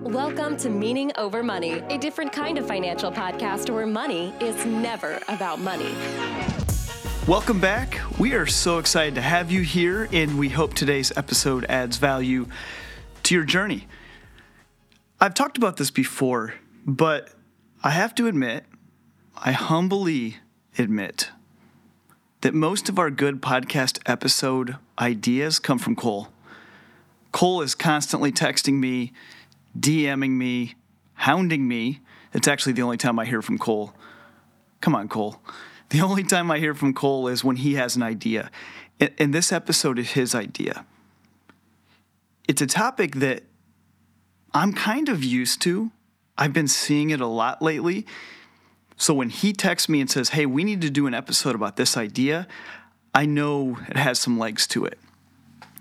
Welcome to Meaning Over Money, a different kind of financial podcast where money is never about money. Welcome back. We are so excited to have you here, and we hope today's episode adds value to your journey. I've talked about this before, but I have to admit, I humbly admit, that most of our good podcast episode ideas come from Cole. Cole is constantly texting me, DMing me, hounding me. It's actually the only time I hear from Cole. Come on, Cole. The only time I hear from Cole is when he has an idea. And this episode is his idea. It's a topic that I'm kind of used to. I've been seeing it a lot lately. So when he texts me and says, hey, we need to do an episode about this idea, I know it has some legs to it.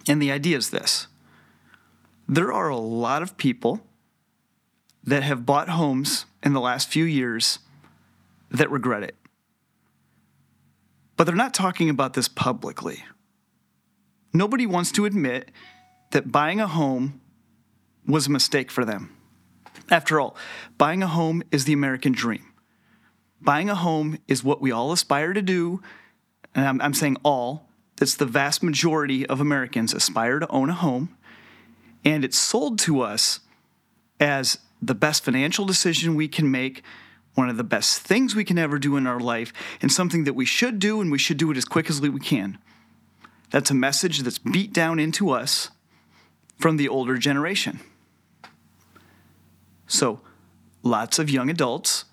And the idea is this there are a lot of people that have bought homes in the last few years that regret it. But they're not talking about this publicly. Nobody wants to admit that buying a home was a mistake for them. After all, buying a home is the American dream. Buying a home is what we all aspire to do, and I'm, I'm saying all, that's the vast majority of Americans aspire to own a home, and it's sold to us as the best financial decision we can make, one of the best things we can ever do in our life, and something that we should do, and we should do it as quick as we can. That's a message that's beat down into us from the older generation. So, lots of young adults,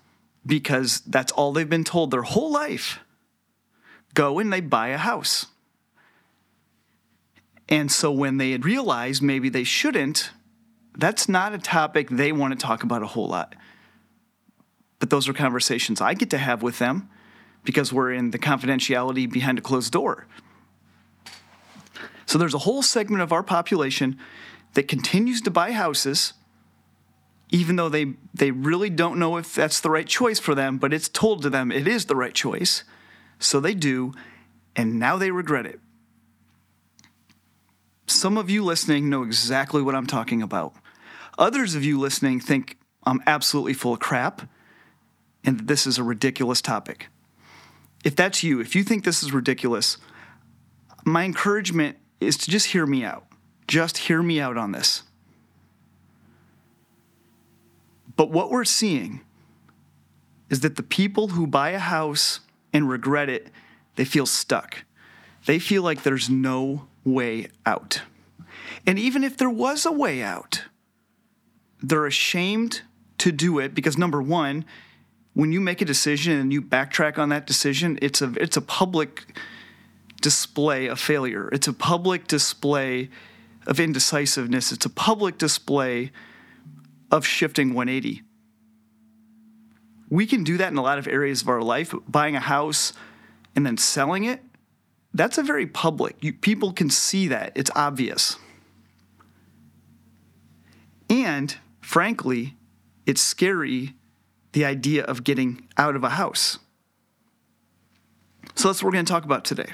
because that's all they've been told their whole life, go and they buy a house. And so, when they realize maybe they shouldn't, that's not a topic they want to talk about a whole lot. But those are conversations I get to have with them because we're in the confidentiality behind a closed door. So there's a whole segment of our population that continues to buy houses even though they they really don't know if that's the right choice for them, but it's told to them it is the right choice. So they do, and now they regret it. Some of you listening know exactly what I'm talking about. Others of you listening think I'm absolutely full of crap and that this is a ridiculous topic. If that's you, if you think this is ridiculous, my encouragement is to just hear me out. Just hear me out on this. But what we're seeing is that the people who buy a house and regret it, they feel stuck. They feel like there's no way out. And even if there was a way out, they're ashamed to do it because number one, when you make a decision and you backtrack on that decision, it's a it's a public display of failure. It's a public display of indecisiveness. It's a public display of shifting 180. We can do that in a lot of areas of our life. Buying a house and then selling it, that's a very public. You, people can see that, it's obvious. And frankly, it's scary the idea of getting out of a house. So that's what we're going to talk about today.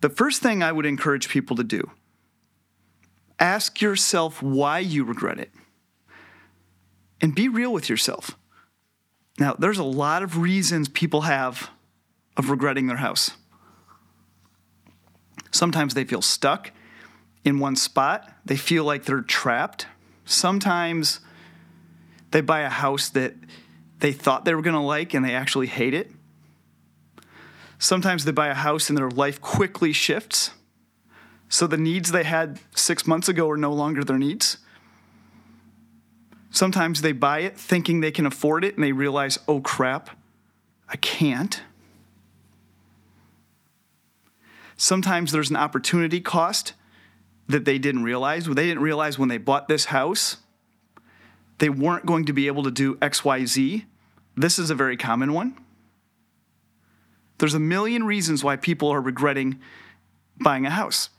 The first thing I would encourage people to do ask yourself why you regret it and be real with yourself. Now, there's a lot of reasons people have of regretting their house. Sometimes they feel stuck in one spot, they feel like they're trapped. Sometimes they buy a house that they thought they were going to like and they actually hate it. Sometimes they buy a house and their life quickly shifts. So the needs they had six months ago are no longer their needs. Sometimes they buy it thinking they can afford it and they realize, oh crap, I can't. Sometimes there's an opportunity cost that they didn't realize. They didn't realize when they bought this house, they weren't going to be able to do XYZ. This is a very common one. There's a million reasons why people are regretting buying a house.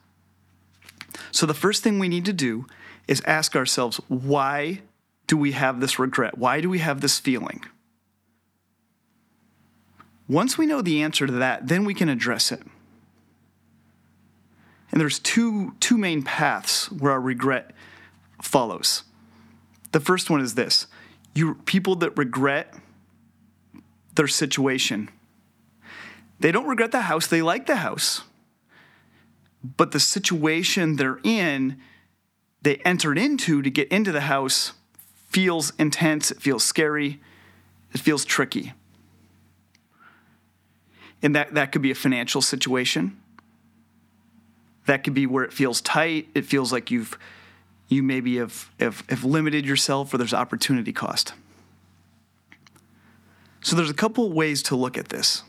So the first thing we need to do is ask ourselves why do we have this regret? Why do we have this feeling? Once we know the answer to that, then we can address it. And there's two, two main paths where our regret follows. The first one is this you people that regret their situation. They don't regret the house, they like the house. But the situation they're in, they entered into to get into the house feels intense, it feels scary, it feels tricky. And that, that could be a financial situation. That could be where it feels tight. It feels like you've you maybe have, have, have limited yourself or there's opportunity cost. So there's a couple ways to look at this.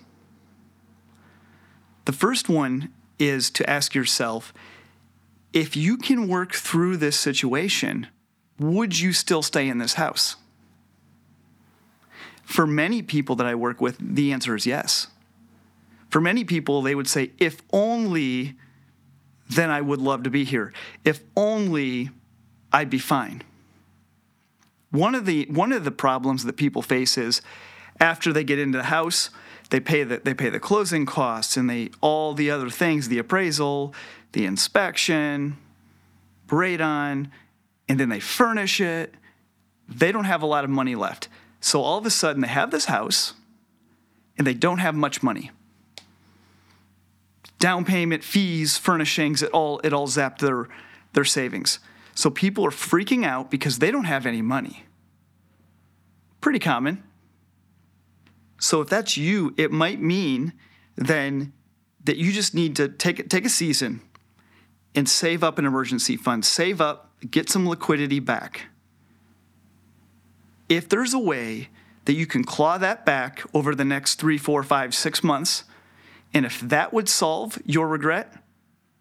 The first one is to ask yourself if you can work through this situation, would you still stay in this house? For many people that I work with, the answer is yes. For many people, they would say, if only, then I would love to be here. If only I'd be fine. One of the one of the problems that people face is after they get into the house, they pay the they pay the closing costs and they all the other things, the appraisal, the inspection, radon, and then they furnish it. They don't have a lot of money left. So all of a sudden they have this house and they don't have much money. Down payment, fees, furnishings, it all it all zapped their their savings. So people are freaking out because they don't have any money. Pretty common. So if that's you, it might mean then that you just need to take take a season and save up an emergency fund, save up, get some liquidity back. If there's a way that you can claw that back over the next three, four, five, six months, and if that would solve your regret,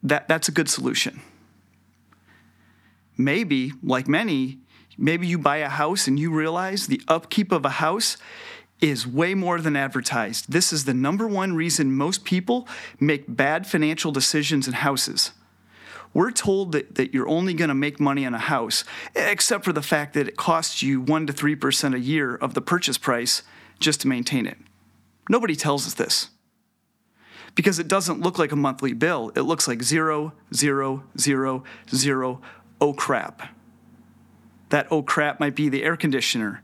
that, that's a good solution. Maybe, like many, maybe you buy a house and you realize the upkeep of a house is way more than advertised. This is the number one reason most people make bad financial decisions in houses. We're told that, that you're only going to make money on a house, except for the fact that it costs you 1% to 3% a year of the purchase price just to maintain it. Nobody tells us this because it doesn't look like a monthly bill. It looks like zero, zero, zero, zero. Oh crap. That oh crap might be the air conditioner,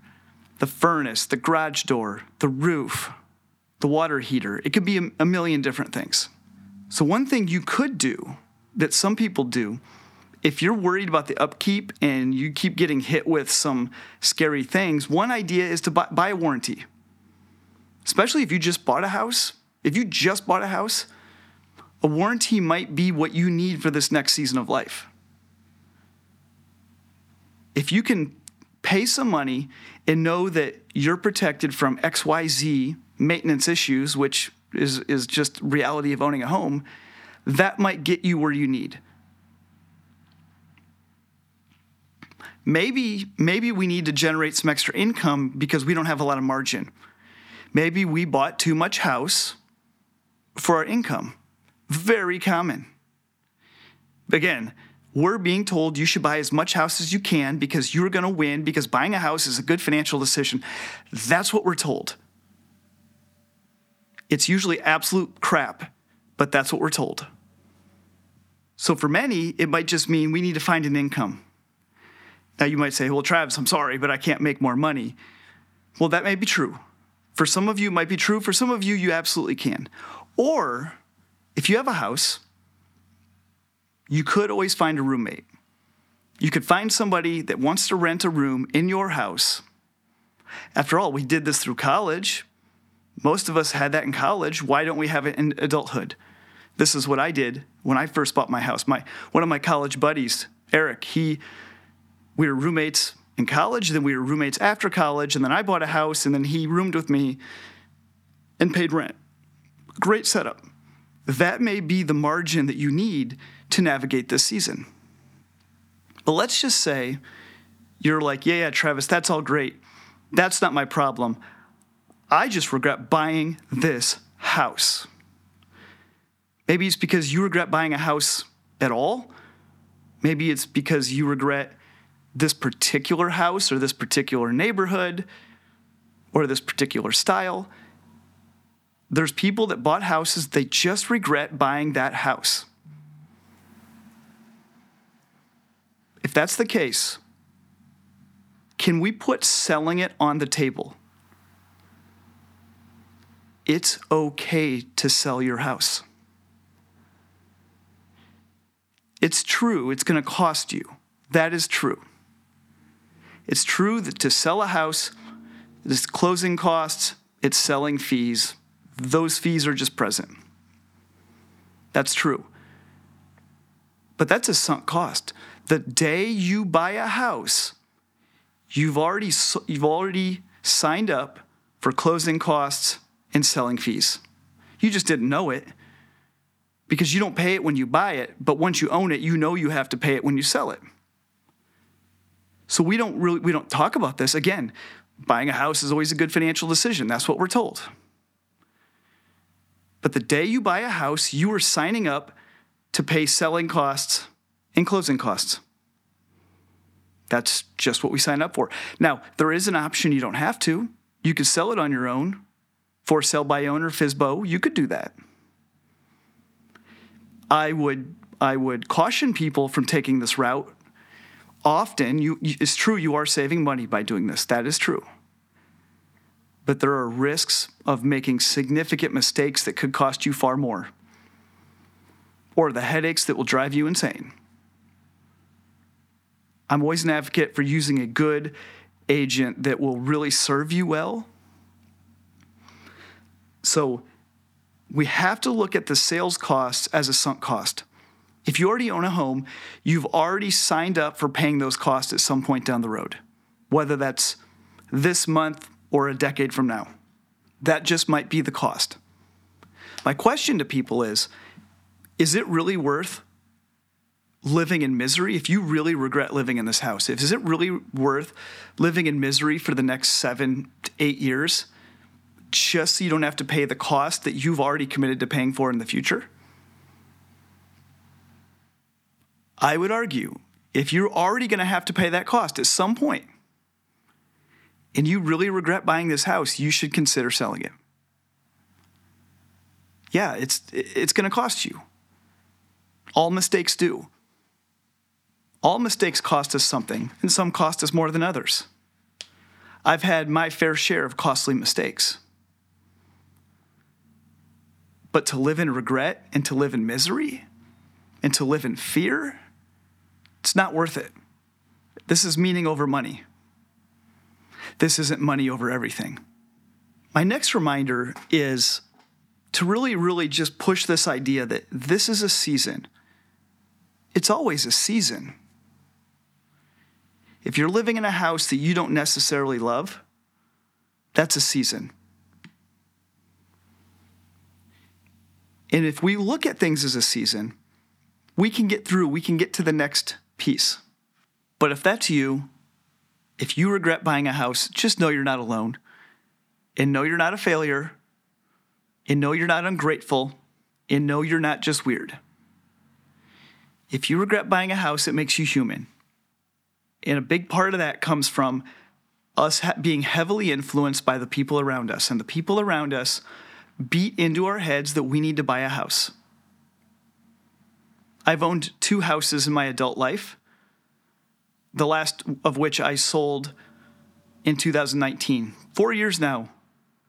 the furnace, the garage door, the roof, the water heater. It could be a, million different things. So, one thing you could do that some people do, if you're worried about the upkeep and you keep getting hit with some scary things, one idea is to buy, buy a warranty. Especially if you just bought a house. If you just bought a house, a warranty might be what you need for this next season of life if you can pay some money and know that you're protected from XYZ maintenance issues, which is, is just reality of owning a home, that might get you where you need. Maybe, maybe we need to generate some extra income because we don't have a lot of margin. Maybe we bought too much house for our income. Very common. Again, we're being told you should buy as much house as you can because you're going to win because buying a house is a good financial decision. That's what we're told. It's usually absolute crap, but that's what we're told. So for many, it might just mean we need to find an income. Now you might say, well, Travis, I'm sorry, but I can't make more money. Well, that may be true. For some of you, it might be true. For some of you, you absolutely can. Or if you have a house, you could always find a roommate. You could find somebody that wants to rent a room in your house. After all, we did this through college. Most of us had that in college. Why don't we have it in adulthood? This is what I did when I first bought my house. My one of my college buddies, Eric, he we were roommates in college, then we were roommates after college, and then I bought a house and then he roomed with me and paid rent. Great setup. That may be the margin that you need to navigate this season. But let's just say you're like, yeah, yeah, Travis, that's all great. That's not my problem. I just regret buying this house. Maybe it's because you regret buying a house at all. Maybe it's because you regret this particular house or this particular neighborhood or this particular style. There's people that bought houses, they just regret buying that house. If that's the case, can we put selling it on the table? It's okay to sell your house. It's true, it's going to cost you. That is true. It's true that to sell a house, it's closing costs, it's selling fees. Those fees are just present. That's true. But that's a sunk cost. The day you buy a house, you've already you've already signed up for closing costs and selling fees. You just didn't know it because you don't pay it when you buy it, but once you own it, you know you have to pay it when you sell it. So we don't really we don't talk about this again. Buying a house is always a good financial decision. That's what we're told. But the day you buy a house, you are signing up to pay selling costs and closing costs. That's just what we sign up for. Now, there is an option you don't have to. You could sell it on your own for sale by owner, FSBO. You could do that. I would I would caution people from taking this route. Often, you, it's true you are saving money by doing this. That is true. But there are risks of making significant mistakes that could cost you far more, or the headaches that will drive you insane. I'm always an advocate for using a good agent that will really serve you well. So, we have to look at the sales costs as a sunk cost. If you already own a home, you've already signed up for paying those costs at some point down the road, whether that's this month or a decade from now. That just might be the cost. My question to people is Is it really worth living in misery? If you really regret living in this house, is it really worth living in misery for the next seven to eight years? just so you don't have to pay the cost that you've already committed to paying for in the future? I would argue if you're already going to have to pay that cost at some point and you really regret buying this house, you should consider selling it. Yeah, it's it's going to cost you. All mistakes do. All mistakes cost us something, and some cost us more than others. I've had my fair share of costly mistakes. But to live in regret and to live in misery and to live in fear, it's not worth it. This is meaning over money. This isn't money over everything. My next reminder is to really, really just push this idea that this is a season. It's always a season. If you're living in a house that you don't necessarily love, that's a season. And if we look at things as a season, we can get through, we can get to the next piece. But if that's you, if you regret buying a house, just know you're not alone. And know you're not a failure. And know you're not ungrateful. And know you're not just weird. If you regret buying a house, it makes you human. And a big part of that comes from us being heavily influenced by the people around us. And the people around us beat into our heads that we need to buy a house. I've owned two houses in my adult life, the last of which I sold in 2019. Four years now,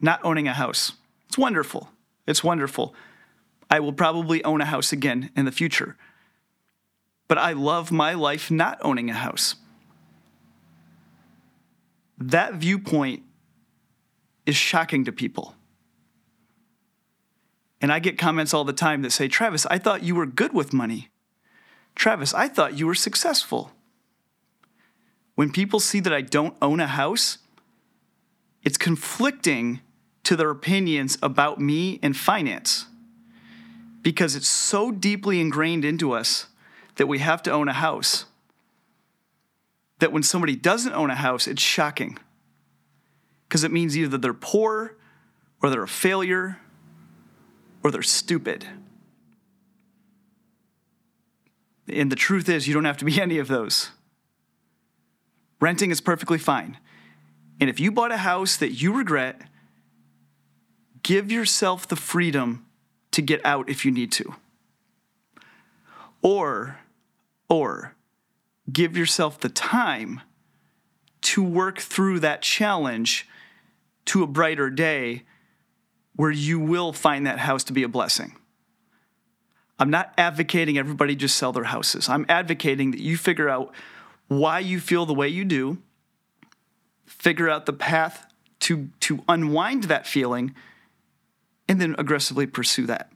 not owning a house. It's wonderful. It's wonderful. I will probably own a house again in the future. But I love my life not owning a house. That viewpoint is shocking to people. And I get comments all the time that say, Travis, I thought you were good with money. Travis, I thought you were successful. When people see that I don't own a house, it's conflicting to their opinions about me and finance because it's so deeply ingrained into us that we have to own a house that when somebody doesn't own a house, it's shocking because it means either they're poor or they're a failure or they're stupid. And the truth is, you don't have to be any of those. Renting is perfectly fine. And if you bought a house that you regret, give yourself the freedom to get out if you need to. Or, or give yourself the time to work through that challenge to a brighter day where you will find that house to be a blessing. I'm not advocating everybody just sell their houses. I'm advocating that you figure out why you feel the way you do, figure out the path to, to unwind that feeling, and then aggressively pursue that.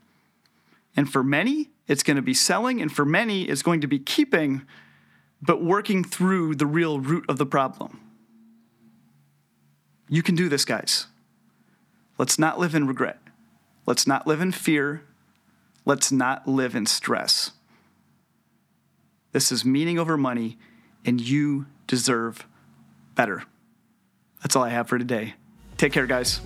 And for many, it's going to be selling, and for many, it's going to be keeping, but working through the real root of the problem. You can do this, guys. Let's not live in regret. Let's not live in fear. Let's not live in stress. This is meaning over money, and you deserve better. That's all I have for today. Take care, guys.